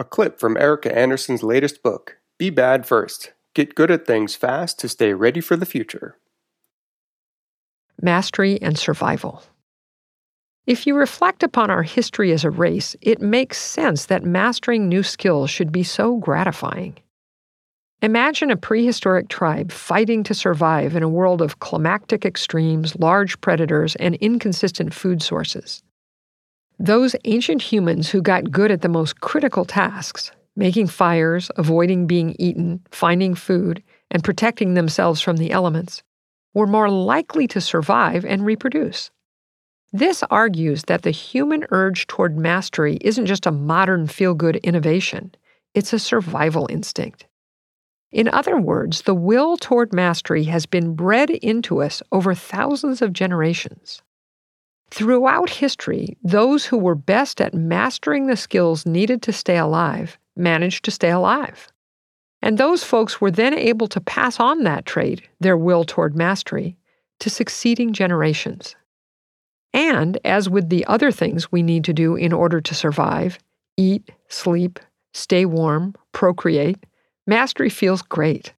A clip from Erika Andersen's latest book, Be Bad First Get Good at Things Fast to Stay Ready for the Future. Mastery and Survival. If you reflect upon our history as a race, it makes sense that mastering new skills should be so gratifying. Imagine a prehistoric tribe fighting to survive in a world of climactic extremes, large predators, and inconsistent food sources. Those ancient humans who got good at the most critical tasks, making fires, avoiding being eaten, finding food, and protecting themselves from the elements, were more likely to survive and reproduce. This argues that the human urge toward mastery isn't just a modern feel good innovation, it's a survival instinct. In other words, the will toward mastery has been bred into us over thousands of generations. Throughout history, those who were best at mastering the skills needed to stay alive managed to stay alive. And those folks were then able to pass on that trait, their will toward mastery, to succeeding generations. And as with the other things we need to do in order to survive eat, sleep, stay warm, procreate mastery feels great.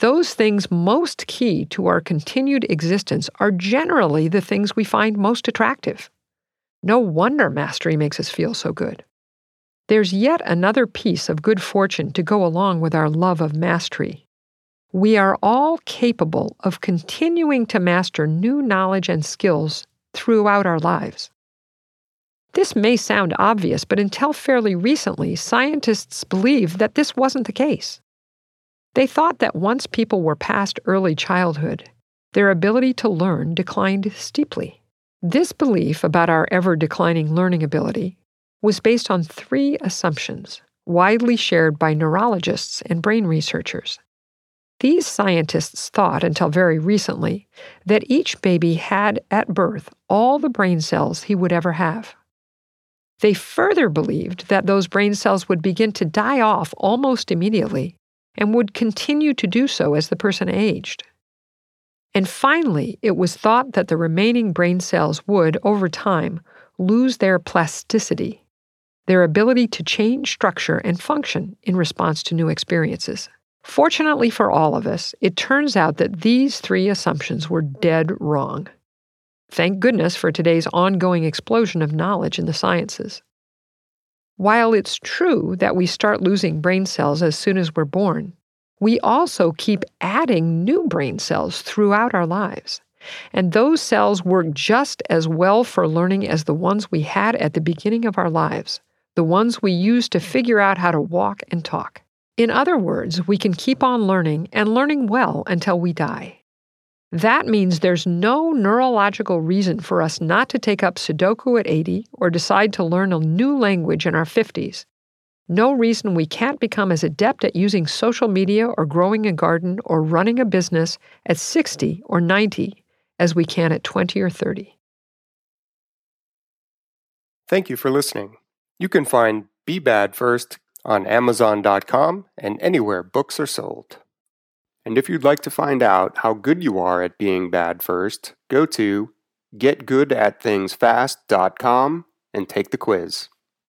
Those things most key to our continued existence are generally the things we find most attractive. No wonder mastery makes us feel so good. There's yet another piece of good fortune to go along with our love of mastery. We are all capable of continuing to master new knowledge and skills throughout our lives. This may sound obvious, but until fairly recently, scientists believed that this wasn't the case. They thought that once people were past early childhood, their ability to learn declined steeply. This belief about our ever declining learning ability was based on three assumptions widely shared by neurologists and brain researchers. These scientists thought until very recently that each baby had at birth all the brain cells he would ever have. They further believed that those brain cells would begin to die off almost immediately and would continue to do so as the person aged. And finally, it was thought that the remaining brain cells would, over time, lose their plasticity, their ability to change structure and function in response to new experiences. Fortunately for all of us, it turns out that these three assumptions were dead wrong. Thank goodness for today's ongoing explosion of knowledge in the sciences. While it's true that we start losing brain cells as soon as we're born, we also keep adding new brain cells throughout our lives. And those cells work just as well for learning as the ones we had at the beginning of our lives, the ones we use to figure out how to walk and talk. In other words, we can keep on learning and learning well until we die. That means there's no neurological reason for us not to take up Sudoku at 80 or decide to learn a new language in our 50s. No reason we can't become as adept at using social media or growing a garden or running a business at 60 or 90 as we can at 20 or 30. Thank you for listening. You can find Be Bad First on Amazon.com and anywhere books are sold. And if you'd like to find out how good you are at being bad first, go to getgoodatthingsfast.com and take the quiz.